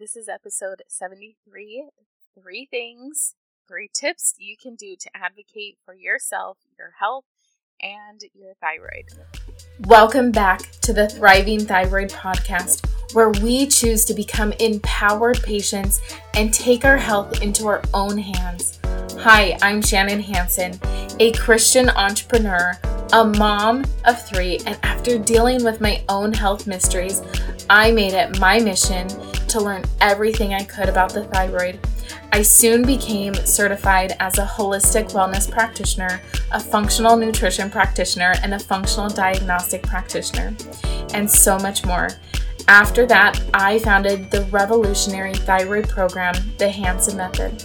This is episode 73 Three Things, Three Tips You Can Do to Advocate for Yourself, Your Health, and Your Thyroid. Welcome back to the Thriving Thyroid Podcast, where we choose to become empowered patients and take our health into our own hands. Hi, I'm Shannon Hanson, a Christian entrepreneur, a mom of three, and after dealing with my own health mysteries, I made it my mission to learn everything I could about the thyroid. I soon became certified as a holistic wellness practitioner, a functional nutrition practitioner, and a functional diagnostic practitioner, and so much more. After that, I founded the revolutionary thyroid program, the Hanson Method.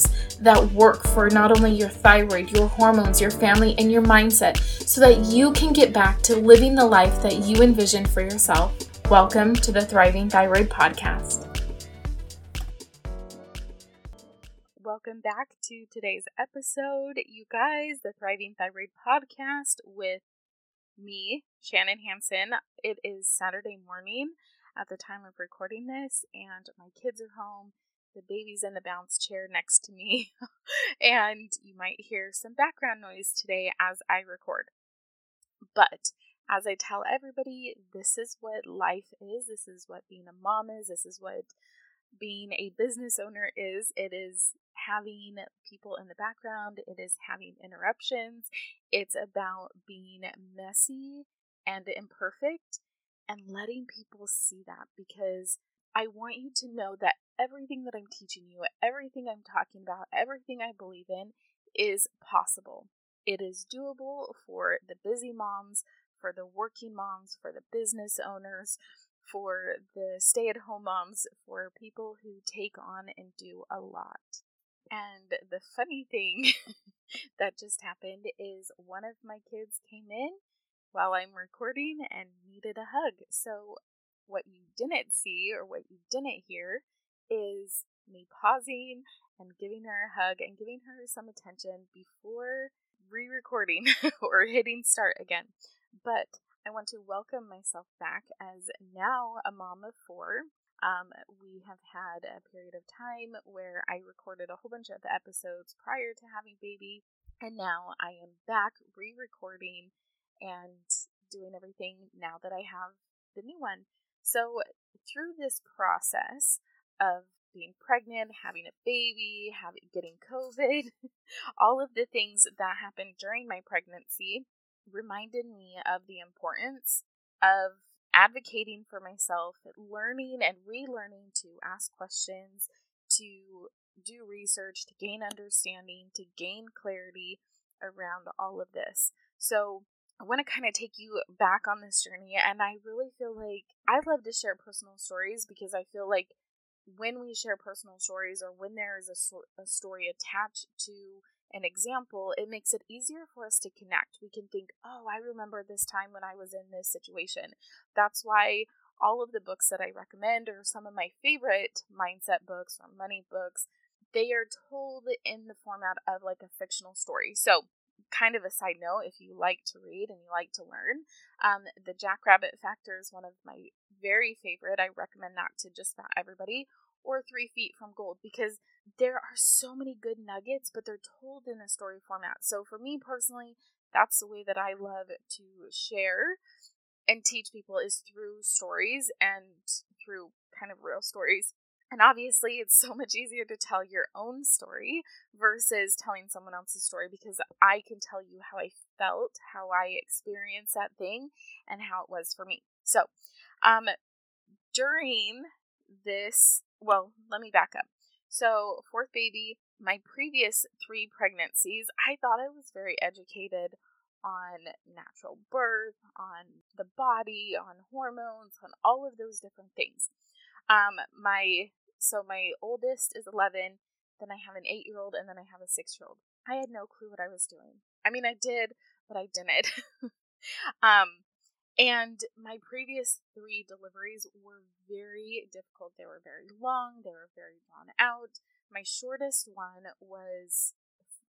that work for not only your thyroid, your hormones, your family, and your mindset so that you can get back to living the life that you envisioned for yourself. Welcome to the Thriving Thyroid Podcast. Welcome back to today's episode, you guys, the Thriving Thyroid Podcast with me, Shannon Hanson. It is Saturday morning at the time of recording this, and my kids are home the baby's in the bounce chair next to me, and you might hear some background noise today as I record. But as I tell everybody, this is what life is, this is what being a mom is, this is what being a business owner is. It is having people in the background, it is having interruptions, it's about being messy and imperfect and letting people see that because I want you to know that everything that I'm teaching you, everything I'm talking about, everything I believe in is possible. It is doable for the busy moms, for the working moms, for the business owners, for the stay at home moms, for people who take on and do a lot. And the funny thing that just happened is one of my kids came in while I'm recording and needed a hug. So, what you didn't see or what you didn't hear is me pausing and giving her a hug and giving her some attention before re recording or hitting start again. But I want to welcome myself back as now a mom of four. Um, we have had a period of time where I recorded a whole bunch of episodes prior to having baby, and now I am back re recording and doing everything now that I have the new one. So, through this process, of being pregnant, having a baby, having getting COVID, all of the things that happened during my pregnancy reminded me of the importance of advocating for myself, learning and relearning to ask questions, to do research, to gain understanding, to gain clarity around all of this. So, I want to kind of take you back on this journey, and I really feel like I love to share personal stories because I feel like when we share personal stories or when there is a, so- a story attached to an example, it makes it easier for us to connect. We can think, oh, I remember this time when I was in this situation. That's why all of the books that I recommend, or some of my favorite mindset books or money books, they are told in the format of like a fictional story. So, kind of a side note if you like to read and you like to learn, um, the Jackrabbit Factor is one of my very favorite. I recommend that to just about everybody. Or Three Feet from Gold because there are so many good nuggets, but they're told in a story format. So for me personally, that's the way that I love to share and teach people is through stories and through kind of real stories. And obviously, it's so much easier to tell your own story versus telling someone else's story because I can tell you how I felt, how I experienced that thing, and how it was for me. So, um, during this, well, let me back up. So, fourth baby, my previous three pregnancies, I thought I was very educated on natural birth, on the body, on hormones, on all of those different things. Um, my So my oldest is 11, then I have an eight year old, and then I have a six year old. I had no clue what I was doing. I mean, I did, but I didn't. um, and my previous three deliveries were very difficult. They were very long, they were very drawn out. My shortest one was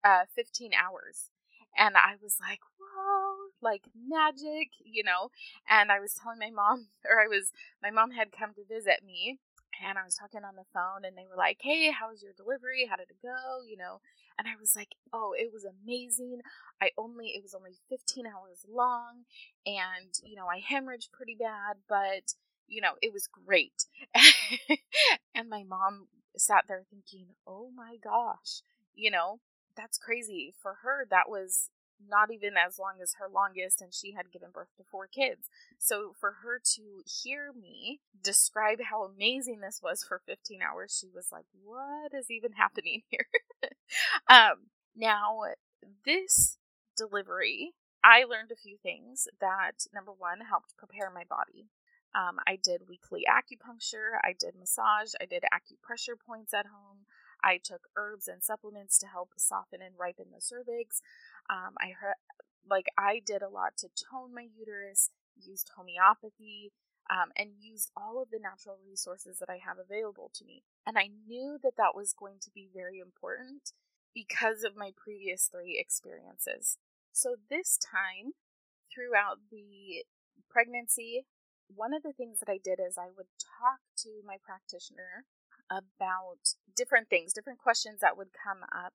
uh, 15 hours. And I was like, whoa, like magic, you know? And I was telling my mom, or I was, my mom had come to visit me and I was talking on the phone and they were like, Hey, how was your delivery? How did it go? You know, and I was like, Oh, it was amazing. I only, it was only 15 hours long and, you know, I hemorrhaged pretty bad, but, you know, it was great. and my mom sat there thinking, Oh my gosh, you know, that's crazy. For her, that was not even as long as her longest, and she had given birth to four kids. So for her to hear me describe how amazing this was for 15 hours, she was like, What is even happening here? um, now, this delivery, I learned a few things that, number one, helped prepare my body. Um, I did weekly acupuncture, I did massage, I did acupressure points at home. I took herbs and supplements to help soften and ripen the cervix. Um, I heard, like, I did a lot to tone my uterus, used homeopathy, um, and used all of the natural resources that I have available to me. And I knew that that was going to be very important because of my previous three experiences. So this time, throughout the pregnancy, one of the things that I did is I would talk to my practitioner about different things, different questions that would come up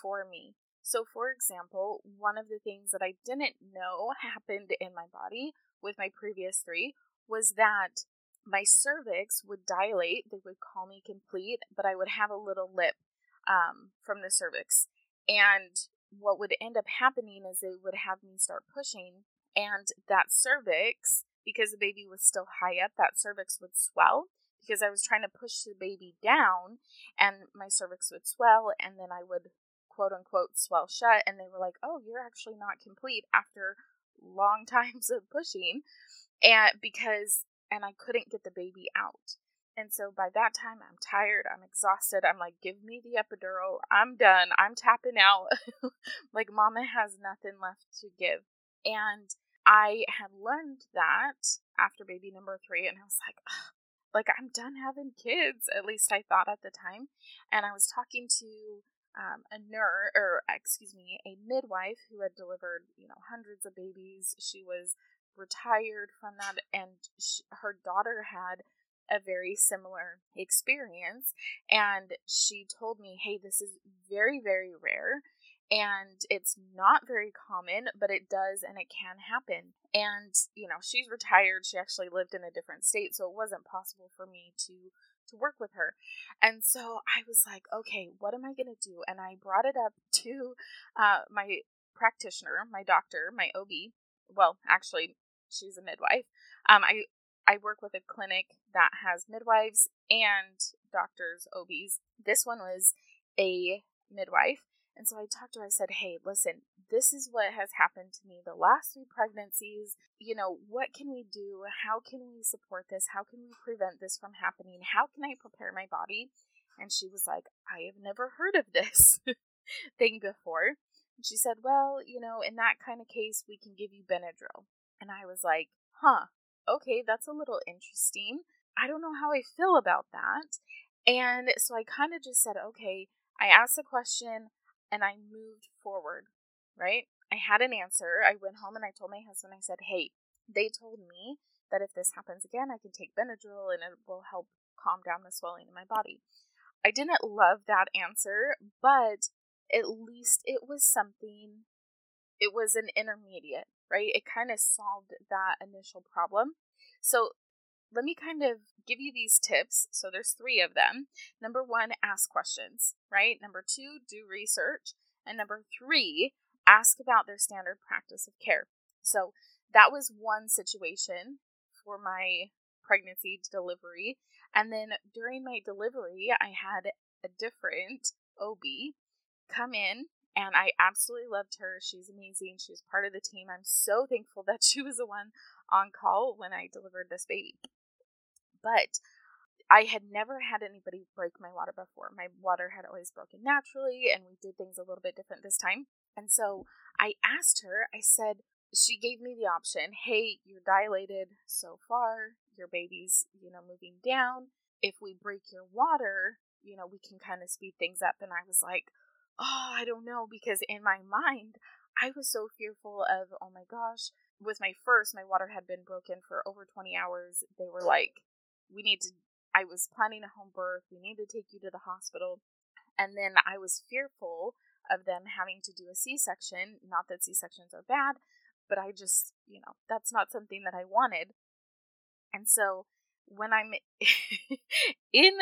for me. So, for example, one of the things that I didn't know happened in my body with my previous three was that my cervix would dilate, they would call me complete, but I would have a little lip um, from the cervix. And what would end up happening is they would have me start pushing, and that cervix, because the baby was still high up, that cervix would swell because I was trying to push the baby down, and my cervix would swell, and then I would quote unquote swell shut and they were like, "Oh, you're actually not complete after long times of pushing." And because and I couldn't get the baby out. And so by that time I'm tired, I'm exhausted. I'm like, "Give me the epidural. I'm done. I'm tapping out." like mama has nothing left to give. And I had learned that after baby number 3 and I was like, like I'm done having kids. At least I thought at the time. And I was talking to um, a nurse, or excuse me, a midwife who had delivered, you know, hundreds of babies. She was retired from that, and she, her daughter had a very similar experience. And she told me, hey, this is very, very rare. And it's not very common, but it does and it can happen. And, you know, she's retired. She actually lived in a different state, so it wasn't possible for me to to work with her. And so I was like, okay, what am I going to do? And I brought it up to uh, my practitioner, my doctor, my OB. Well, actually, she's a midwife. Um, I I work with a clinic that has midwives and doctors, OBs. This one was a midwife. And so I talked to her, I said, Hey, listen, this is what has happened to me the last three pregnancies. You know, what can we do? How can we support this? How can we prevent this from happening? How can I prepare my body? And she was like, I have never heard of this thing before. And she said, Well, you know, in that kind of case, we can give you Benadryl. And I was like, Huh, okay, that's a little interesting. I don't know how I feel about that. And so I kind of just said, Okay, I asked the question and I moved forward right? I had an answer. I went home and I told my husband, I said, hey, they told me that if this happens again, I can take Benadryl and it will help calm down the swelling in my body. I didn't love that answer, but at least it was something, it was an intermediate, right? It kind of solved that initial problem. So let me kind of give you these tips. So there's three of them. Number one, ask questions, right? Number two, do research. And number three, ask about their standard practice of care. So that was one situation for my pregnancy delivery. And then during my delivery, I had a different OB come in and I absolutely loved her. She's amazing. She was part of the team. I'm so thankful that she was the one on call when I delivered this baby. But I had never had anybody break my water before. My water had always broken naturally, and we did things a little bit different this time. And so I asked her, I said, she gave me the option hey, you're dilated so far, your baby's, you know, moving down. If we break your water, you know, we can kind of speed things up. And I was like, oh, I don't know, because in my mind, I was so fearful of, oh my gosh, with my first, my water had been broken for over 20 hours. They were like, we need to, I was planning a home birth. We need to take you to the hospital. And then I was fearful of them having to do a C section. Not that C sections are bad, but I just, you know, that's not something that I wanted. And so when I'm in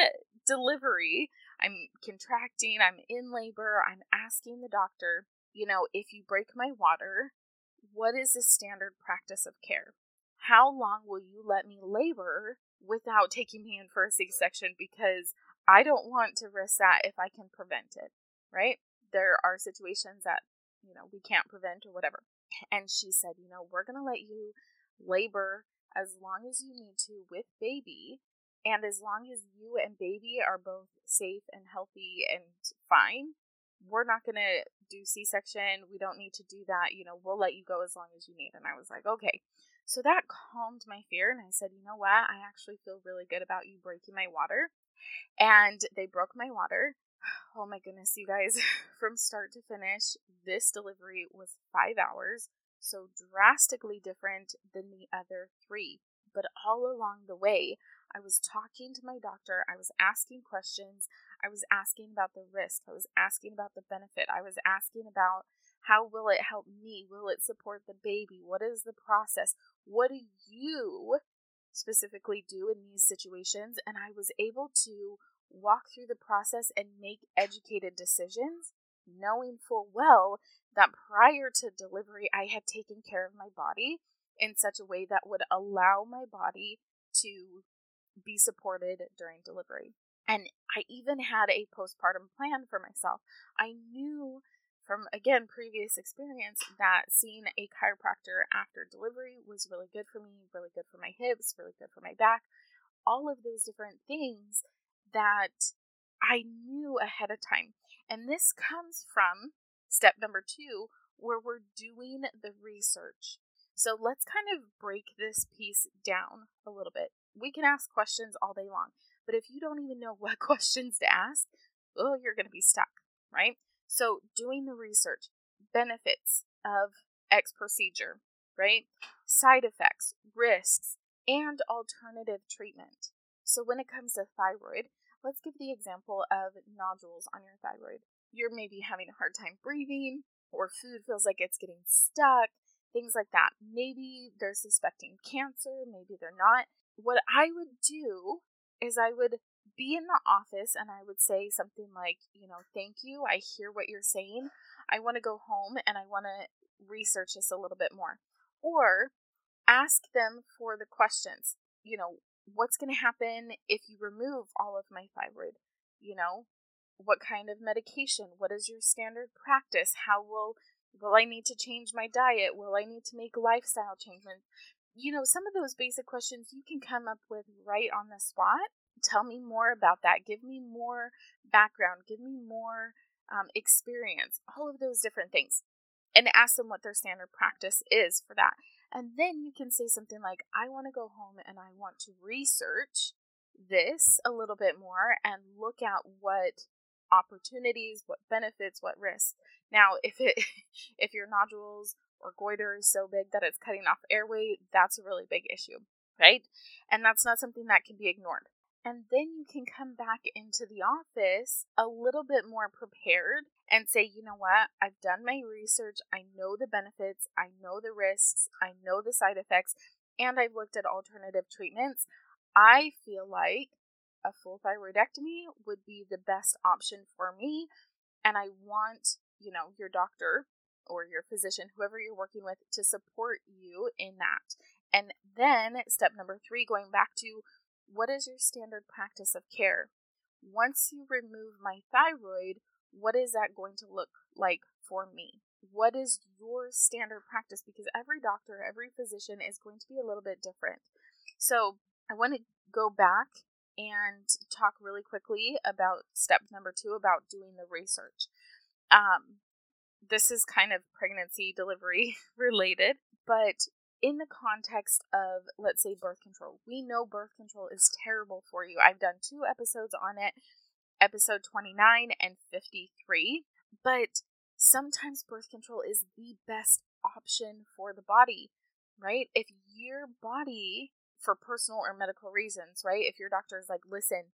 delivery, I'm contracting, I'm in labor, I'm asking the doctor, you know, if you break my water, what is the standard practice of care? How long will you let me labor without taking me in for a C section? Because I don't want to risk that if I can prevent it, right? There are situations that, you know, we can't prevent or whatever. And she said, you know, we're going to let you labor as long as you need to with baby. And as long as you and baby are both safe and healthy and fine, we're not going to do C section. We don't need to do that. You know, we'll let you go as long as you need. And I was like, okay. So that calmed my fear. And I said, you know what? I actually feel really good about you breaking my water. And they broke my water. Oh my goodness, you guys, from start to finish, this delivery was five hours, so drastically different than the other three. But all along the way, I was talking to my doctor, I was asking questions, I was asking about the risk, I was asking about the benefit, I was asking about how will it help me? Will it support the baby? What is the process? What do you specifically do in these situations? And I was able to walk through the process and make educated decisions, knowing full well that prior to delivery, I had taken care of my body in such a way that would allow my body to be supported during delivery. And I even had a postpartum plan for myself. I knew from, again, previous experience that seeing a chiropractor after delivery was really good for me, really good for my hips, really good for my back, all of those different things that I knew ahead of time. And this comes from step number two, where we're doing the research. So let's kind of break this piece down a little bit. We can ask questions all day long, but if you don't even know what questions to ask, oh, you're going to be stuck, right? So, doing the research, benefits of X procedure, right? Side effects, risks, and alternative treatment. So, when it comes to thyroid, let's give the example of nodules on your thyroid. You're maybe having a hard time breathing, or food feels like it's getting stuck, things like that. Maybe they're suspecting cancer, maybe they're not. What I would do is I would be in the office and I would say something like, you know, thank you. I hear what you're saying. I want to go home and I want to research this a little bit more. Or ask them for the questions. You know, what's going to happen if you remove all of my thyroid? You know, what kind of medication? What is your standard practice? How will will I need to change my diet? Will I need to make lifestyle changes? You know, some of those basic questions you can come up with right on the spot. Tell me more about that. Give me more background. Give me more um, experience. All of those different things. And ask them what their standard practice is for that. And then you can say something like, I want to go home and I want to research this a little bit more and look at what opportunities, what benefits, what risks. Now, if it if your nodules or goiter is so big that it's cutting off airway, that's a really big issue, right? And that's not something that can be ignored. And then you can come back into the office a little bit more prepared and say, you know what, I've done my research, I know the benefits, I know the risks, I know the side effects, and I've looked at alternative treatments. I feel like a full thyroidectomy would be the best option for me. And I want, you know, your doctor or your physician, whoever you're working with, to support you in that. And then step number three, going back to what is your standard practice of care? Once you remove my thyroid, what is that going to look like for me? What is your standard practice? Because every doctor, every physician is going to be a little bit different. So I want to go back and talk really quickly about step number two about doing the research. Um, this is kind of pregnancy delivery related, but in the context of, let's say, birth control, we know birth control is terrible for you. I've done two episodes on it, episode 29 and 53, but sometimes birth control is the best option for the body, right? If your body, for personal or medical reasons, right? If your doctor is like, listen,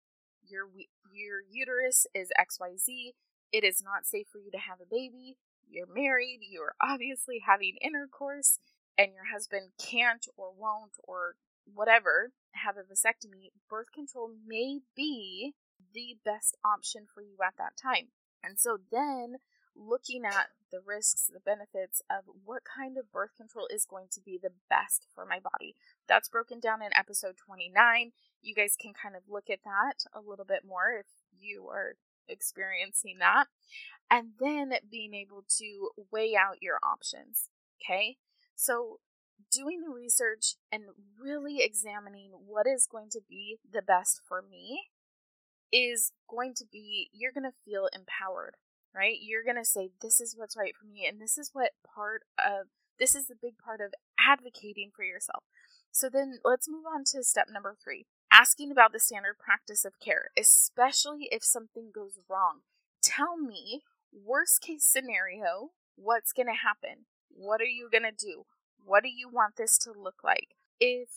your your uterus is XYZ, it is not safe for you to have a baby. You're married, you're obviously having intercourse, and your husband can't or won't or whatever have a vasectomy, birth control may be the best option for you at that time. And so then looking at the risks, the benefits of what kind of birth control is going to be the best for my body. That's broken down in episode 29. You guys can kind of look at that a little bit more if you are experiencing that. And then being able to weigh out your options. Okay. So, doing the research and really examining what is going to be the best for me is going to be, you're going to feel empowered right? You're going to say, This is what's right for me. And this is what part of this is the big part of advocating for yourself. So then let's move on to step number three asking about the standard practice of care, especially if something goes wrong. Tell me, worst case scenario, what's going to happen? What are you going to do? What do you want this to look like? If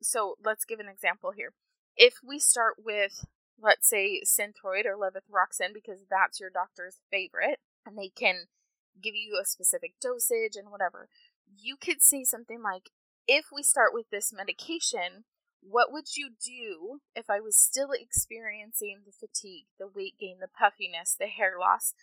so, let's give an example here. If we start with let's say Synthroid or levothyroxine because that's your doctor's favorite and they can give you a specific dosage and whatever. You could say something like, if we start with this medication, what would you do if I was still experiencing the fatigue, the weight gain, the puffiness, the hair loss,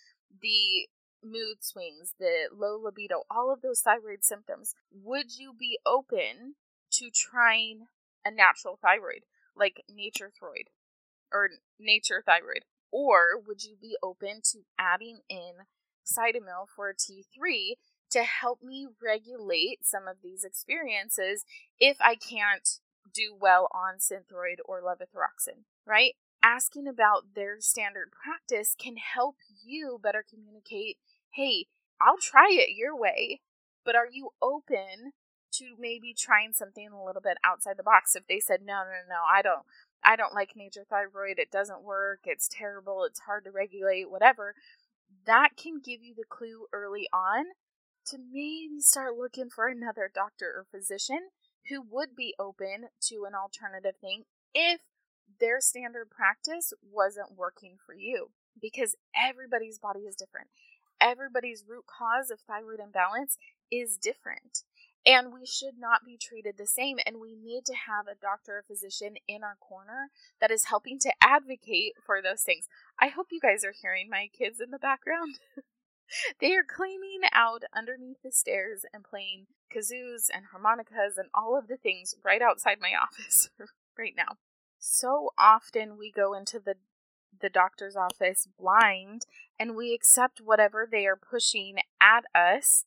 the mood swings, the low libido, all of those thyroid symptoms? Would you be open to trying a natural thyroid like Nature Throid or nature thyroid? Or would you be open to adding in Cytomel for T3 to help me regulate some of these experiences if I can't do well on Synthroid or levothyroxine, right? Asking about their standard practice can help you better communicate hey, I'll try it your way, but are you open to maybe trying something a little bit outside the box? If they said, no, no, no, I don't, I don't like Nature Thyroid, it doesn't work, it's terrible, it's hard to regulate, whatever, that can give you the clue early on to maybe start looking for another doctor or physician who would be open to an alternative thing if their standard practice wasn't working for you. Because everybody's body is different. Everybody's root cause of thyroid imbalance is different. And we should not be treated the same and we need to have a doctor or physician in our corner that is helping to advocate for those things. I hope you guys are hearing my kids in the background. They are cleaning out underneath the stairs and playing kazoos and harmonicas and all of the things right outside my office right now. So often we go into the the doctor's office blind and we accept whatever they are pushing at us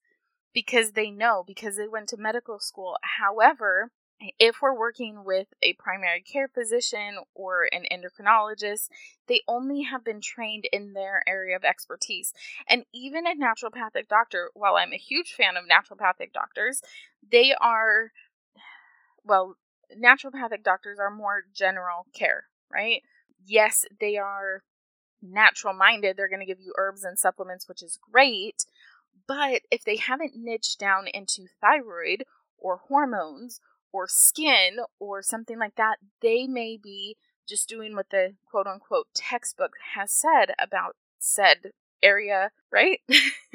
because they know, because they went to medical school. However, if we're working with a primary care physician or an endocrinologist, they only have been trained in their area of expertise. And even a naturopathic doctor, while I'm a huge fan of naturopathic doctors, they are, well, naturopathic doctors are more general care, right? Yes, they are natural minded. They're going to give you herbs and supplements, which is great. But if they haven't niched down into thyroid or hormones or skin or something like that, they may be just doing what the quote unquote textbook has said about said area, right?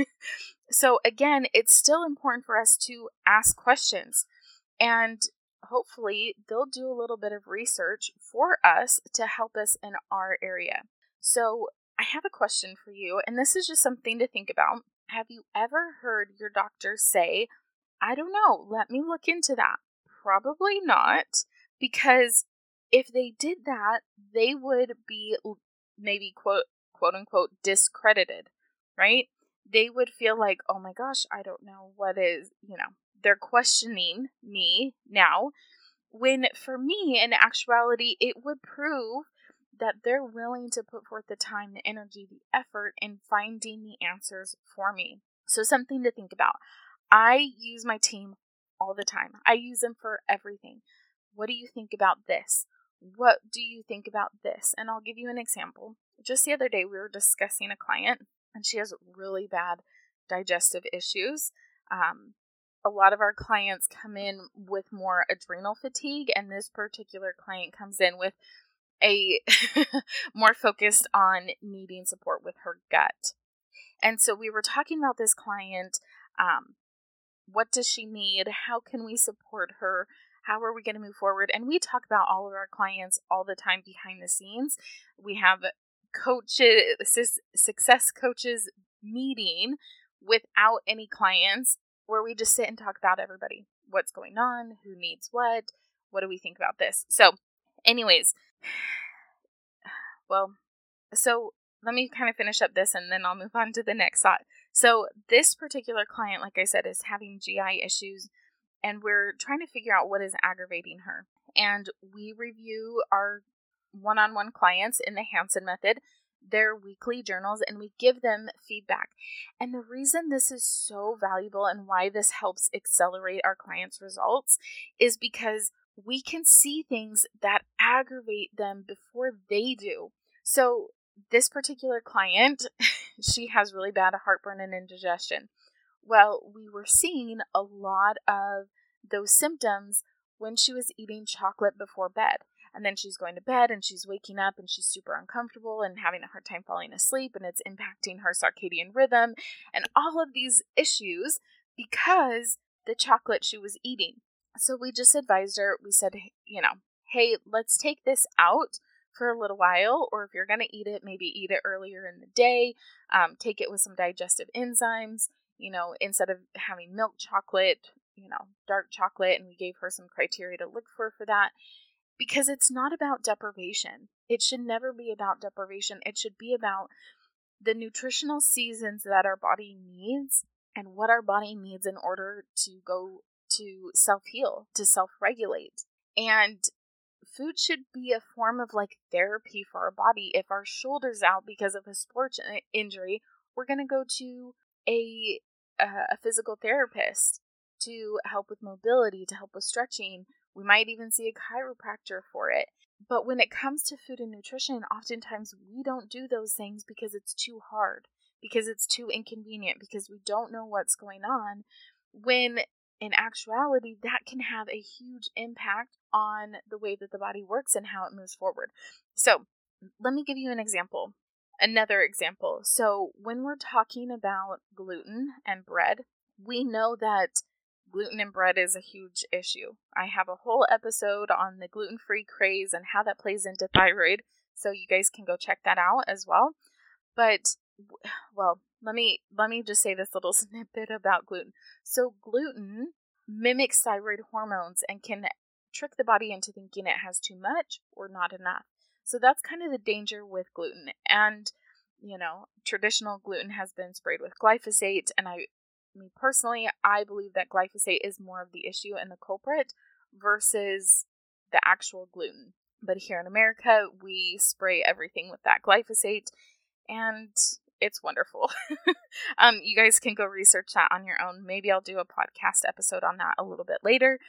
so, again, it's still important for us to ask questions and hopefully they'll do a little bit of research for us to help us in our area. So, I have a question for you, and this is just something to think about. Have you ever heard your doctor say, I don't know, let me look into that? Probably not, because if they did that, they would be maybe quote quote unquote discredited, right? They would feel like, oh my gosh, I don't know what is, you know, they're questioning me now When for me, in actuality, it would prove that they're willing to put forth the time, the energy, the effort in finding the answers for me. So, something to think about. I use my team all the time, I use them for everything. What do you think about this? What do you think about this? And I'll give you an example. Just the other day, we were discussing a client, and she has really bad digestive issues. Um, a lot of our clients come in with more adrenal fatigue, and this particular client comes in with a more focused on needing support with her gut. And so we were talking about this client. Um, what does she need? How can we support her? How are we going to move forward? And we talk about all of our clients all the time behind the scenes. We have coaches, success coaches meeting without any clients where we just sit and talk about everybody what's going on, who needs what, what do we think about this. So, anyways, well, so let me kind of finish up this and then I'll move on to the next thought. So, this particular client, like I said, is having GI issues and we're trying to figure out what is aggravating her. And we review our one on one clients in the Hanson method their weekly journals and we give them feedback. And the reason this is so valuable and why this helps accelerate our clients' results is because we can see things that aggravate them before they do. So, this particular client, she has really bad heartburn and indigestion. Well, we were seeing a lot of those symptoms when she was eating chocolate before bed and then she's going to bed and she's waking up and she's super uncomfortable and having a hard time falling asleep and it's impacting her circadian rhythm and all of these issues because the chocolate she was eating. So we just advised her, we said, you know, hey, let's take this out for a little while, or if you're going to eat it, maybe eat it earlier in the day. Um, take it with some digestive enzymes. You know, instead of having milk chocolate, you know, dark chocolate, and we gave her some criteria to look for for that because it's not about deprivation. It should never be about deprivation. It should be about the nutritional seasons that our body needs and what our body needs in order to go to self heal, to self regulate. And food should be a form of like therapy for our body. If our shoulder's out because of a sports injury, we're going to go to a, uh, a physical therapist to help with mobility, to help with stretching. We might even see a chiropractor for it. But when it comes to food and nutrition, oftentimes we don't do those things because it's too hard, because it's too inconvenient, because we don't know what's going on. When in actuality, that can have a huge impact on the way that the body works and how it moves forward. So, let me give you an example. Another example. So, when we're talking about gluten and bread, we know that gluten in bread is a huge issue. I have a whole episode on the gluten free craze and how that plays into thyroid, so you guys can go check that out as well. But well, let me let me just say this little snippet about gluten. So gluten mimics thyroid hormones and can trick the body into thinking it has too much or not enough. So that's kind of the danger with gluten. And you know, traditional gluten has been sprayed with glyphosate and I me personally, I believe that glyphosate is more of the issue and the culprit versus the actual gluten. But here in America, we spray everything with that glyphosate, and it's wonderful. um, you guys can go research that on your own. Maybe I'll do a podcast episode on that a little bit later.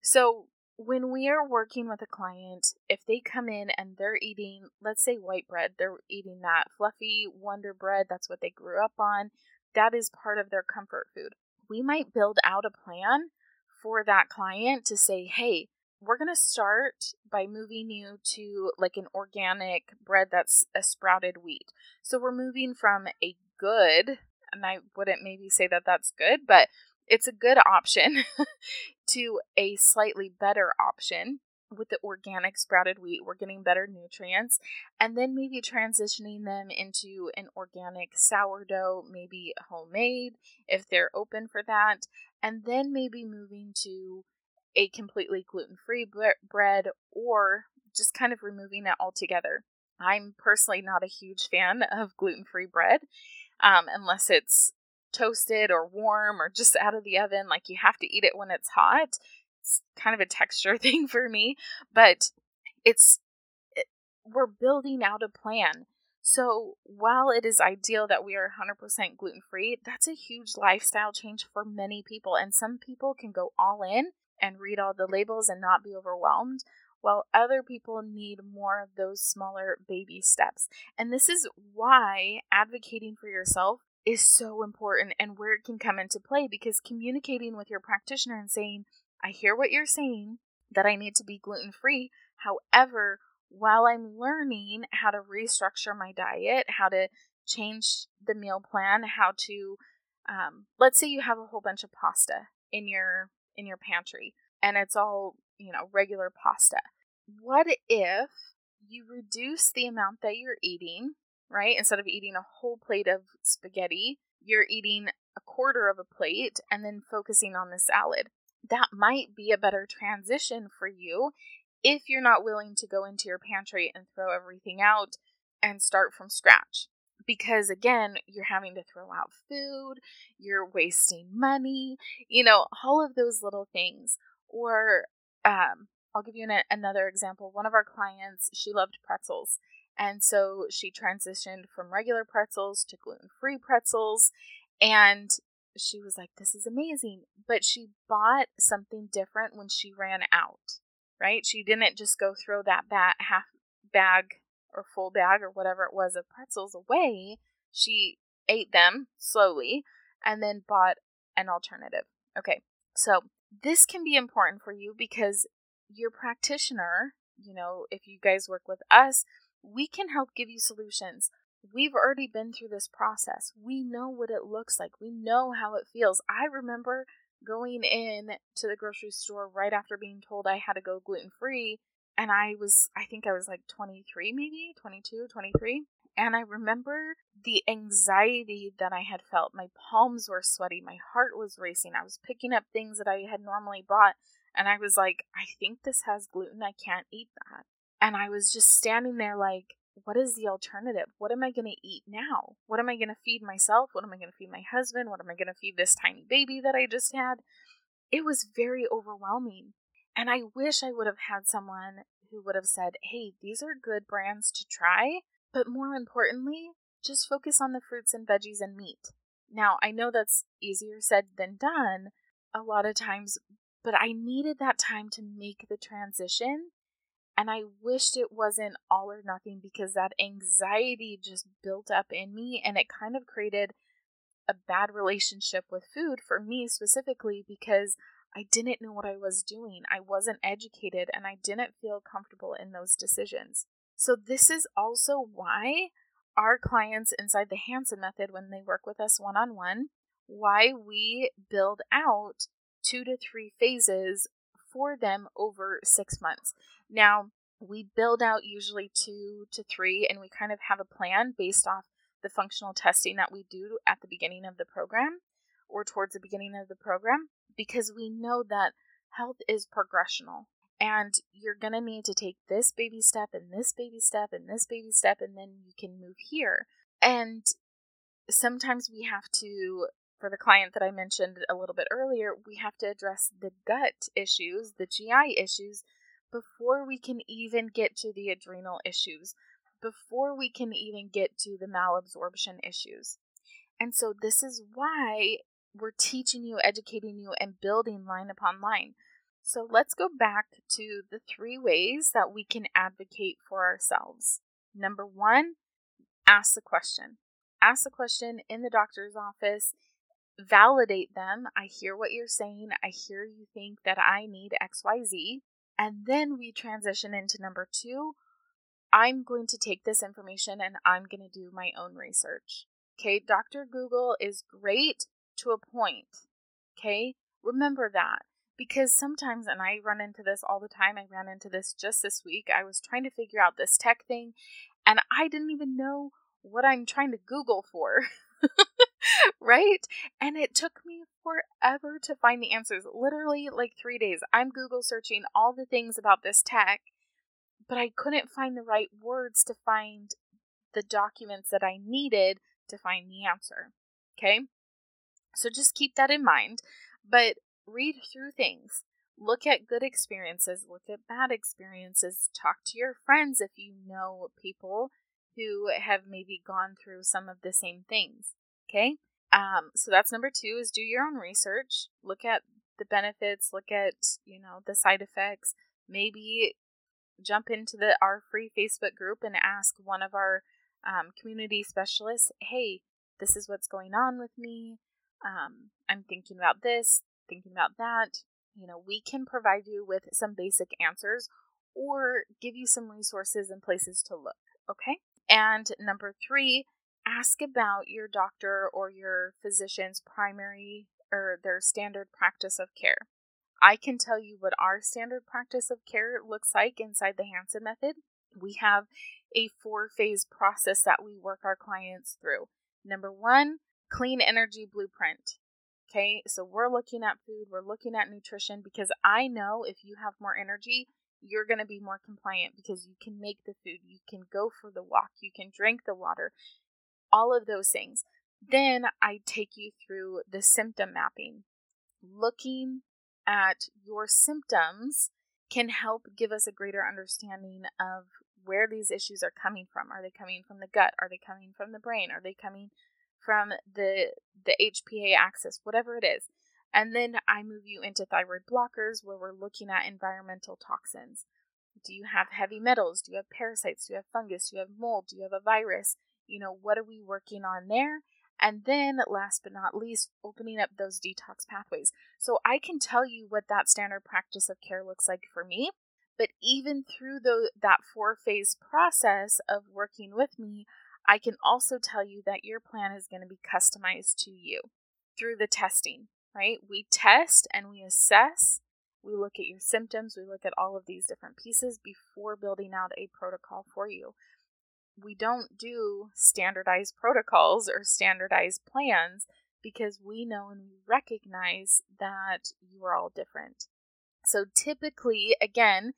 So, when we are working with a client, if they come in and they're eating, let's say white bread, they're eating that fluffy Wonder Bread, that's what they grew up on that is part of their comfort food. We might build out a plan for that client to say, hey, we're going to start by moving you to like an organic bread that's a sprouted wheat. So we're moving from a good, and I wouldn't maybe say that that's good, but it's a good option to a slightly better option with the organic sprouted wheat, we're getting better nutrients, and then maybe transitioning them into an organic sourdough, maybe homemade if they're open for that, and then maybe moving to a completely gluten free bread or just kind of removing it altogether. I'm personally not a huge fan of gluten free bread um, unless it's toasted or warm or just out of the oven, like you have to eat it when it's hot it's kind of a texture thing for me, but it's it, we're building out a plan. So, while it is ideal that we are 100% gluten free, that's a huge lifestyle change for many people. And some people can go all in and read all the labels and not be overwhelmed, while other people need more of those smaller baby steps. And this is why advocating for yourself is so important and where it can come into play because communicating with your practitioner and saying, I hear what you're saying, that I need to be gluten free. However, while I'm learning how to restructure my diet, how to change the meal plan, how to, um, let's say you have a whole bunch of pasta in your in your pantry and it's all you know regular pasta. What if you reduce the amount that you're eating, right? Instead of eating a whole plate of spaghetti, you're eating a quarter of a plate and then focusing on the salad. That might be a better transition for you if you're not willing to go into your pantry and throw everything out and start from scratch. Because again, you're having to throw out food, you're wasting money, you know, all of those little things. Or um, I'll give you an, another example. One of our clients, she loved pretzels. And so she transitioned from regular pretzels to gluten free pretzels. And she was like, This is amazing. But she bought something different when she ran out right? She didn't just go throw that bat half bag or full bag or whatever it was of pretzels away. She ate them slowly and then bought an alternative. Okay, so this can be important for you because your practitioner, you know, if you guys work with us, we can help give you solutions. We've already been through this process. We know what it looks like. We know how it feels. I remember going in to the grocery store right after being told I had to go gluten free. And I was, I think I was like 23, maybe 22, 23. And I remember the anxiety that I had felt. My palms were sweaty. My heart was racing. I was picking up things that I had normally bought. And I was like, I think this has gluten. I can't eat that. And I was just standing there like, what is the alternative? What am I going to eat now? What am I going to feed myself? What am I going to feed my husband? What am I going to feed this tiny baby that I just had? It was very overwhelming. And I wish I would have had someone who would have said, hey, these are good brands to try, but more importantly, just focus on the fruits and veggies and meat. Now, I know that's easier said than done a lot of times, but I needed that time to make the transition and I wished it wasn't all or nothing because that anxiety just built up in me and it kind of created a bad relationship with food for me specifically because I didn't know what I was doing. I wasn't educated and I didn't feel comfortable in those decisions. So, this is also why our clients inside the Hanson method, when they work with us one on one, why we build out two to three phases for them over six months. Now, we build out usually two to three, and we kind of have a plan based off the functional testing that we do at the beginning of the program or towards the beginning of the program because we know that health is progressional and you're going to need to take this baby step and this baby step and this baby step and then you can move here. And sometimes we have to for the client that I mentioned a little bit earlier, we have to address the gut issues, the GI issues before we can even get to the adrenal issues, before we can even get to the malabsorption issues. And so, this is why we're teaching you, educating you, and building line upon line. So, let's go back to the three ways that we can advocate for ourselves. Number one, ask the question. Ask the question in the doctor's office, validate them. I hear what you're saying. I hear you think that I need XYZ. And then we transition into number two. I'm going to take this information and I'm going to do my own research. Okay, Dr. Google is great to a point. Okay, remember that because sometimes, and I run into this all the time, I ran into this just this week. I was trying to figure out this tech thing and I didn't even know what I'm trying to Google for. right? And it took me forever to find the answers. Literally, like three days. I'm Google searching all the things about this tech, but I couldn't find the right words to find the documents that I needed to find the answer. Okay? So just keep that in mind. But read through things. look at good experiences, look at bad experiences, talk to your friends if you know people who have maybe gone through some of the same things. Okay? Um, so that's number two is do your own research. Look at the benefits, look at, you know, the side effects. Maybe jump into the our free Facebook group and ask one of our um, community specialists, hey, this is what's going on with me. Um, I'm thinking about this, thinking about that. You know, we can provide you with some basic answers or give you some resources and places to look. Okay. And number three, ask about your doctor or your physician's primary or their standard practice of care. I can tell you what our standard practice of care looks like inside the Hanson method. We have a four phase process that we work our clients through. Number one, clean energy blueprint. Okay, so we're looking at food, we're looking at nutrition because I know if you have more energy, you're going to be more compliant because you can make the food, you can go for the walk, you can drink the water, all of those things. Then I take you through the symptom mapping. Looking at your symptoms can help give us a greater understanding of where these issues are coming from. Are they coming from the gut? Are they coming from the brain? Are they coming from the the HPA axis? Whatever it is. And then I move you into thyroid blockers where we're looking at environmental toxins. Do you have heavy metals? Do you have parasites? Do you have fungus? Do you have mold? Do you have a virus? You know, what are we working on there? And then, last but not least, opening up those detox pathways. So I can tell you what that standard practice of care looks like for me. But even through the, that four phase process of working with me, I can also tell you that your plan is going to be customized to you through the testing, right? We test and we assess. We look at your symptoms. We look at all of these different pieces before building out a protocol for you we don't do standardized protocols or standardized plans because we know and we recognize that you are all different. So typically, again,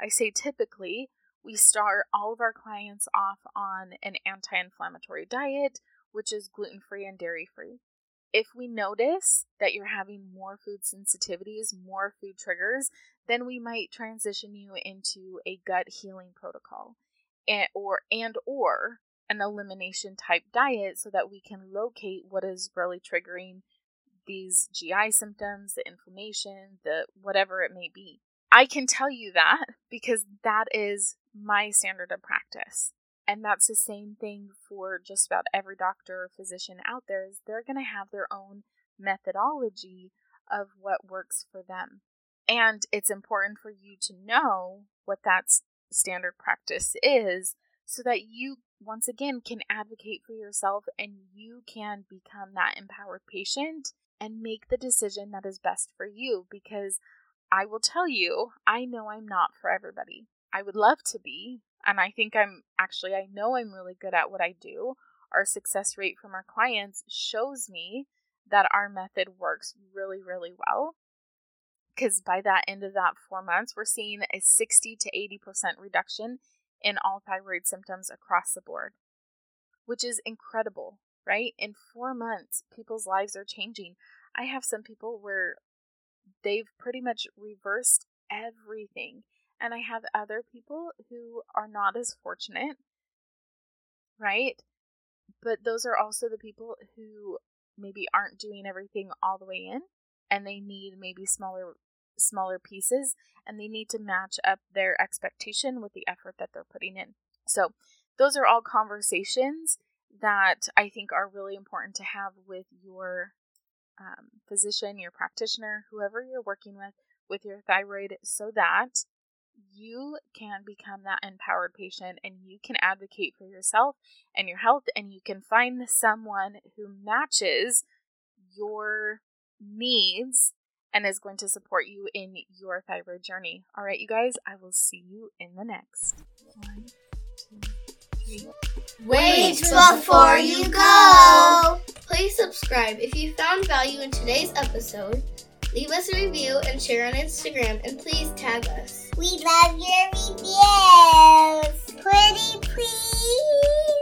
I say typically, we start all of our clients off on an anti inflammatory diet, which is gluten free and dairy free. If we notice that you're having more food sensitivities, more food triggers, then we might transition you into a gut healing protocol and or and or an elimination type diet so that we can locate what is really triggering these GI symptoms, the inflammation, the whatever it may be. I can tell you that because that is my standard of practice. And that's the same thing for just about every doctor or physician out there is they're going to have their own methodology of what works for them. And it's important for you to know what that's standard practice is so that you once again can advocate for yourself and you can become that empowered patient and make the decision that is best for you because I will tell you, I know I'm not for everybody. I would love to be, and I think I'm actually, I know I'm really good at what I do. Our success rate from our clients shows me that our method works really, really well because by that end of that four months, we're seeing a 60 to 80% reduction in all thyroid symptoms across the board, which is incredible, right? In four months, people's lives are changing. I have some people where they've pretty much reversed everything, and I have other people who are not as fortunate, right? But those are also the people who maybe aren't doing everything all the way in and they need maybe smaller smaller pieces and they need to match up their expectation with the effort that they're putting in. So, those are all conversations that I think are really important to have with your um, physician, your practitioner, whoever you're working with, with your thyroid, so that you can become that empowered patient and you can advocate for yourself and your health and you can find someone who matches your needs and is going to support you in your thyroid journey. All right, you guys, I will see you in the next. One, two, three. Wait before you go. Please subscribe if you found value in today's episode. Leave us a review and share on Instagram, and please tag us. We love your reviews. Pretty please.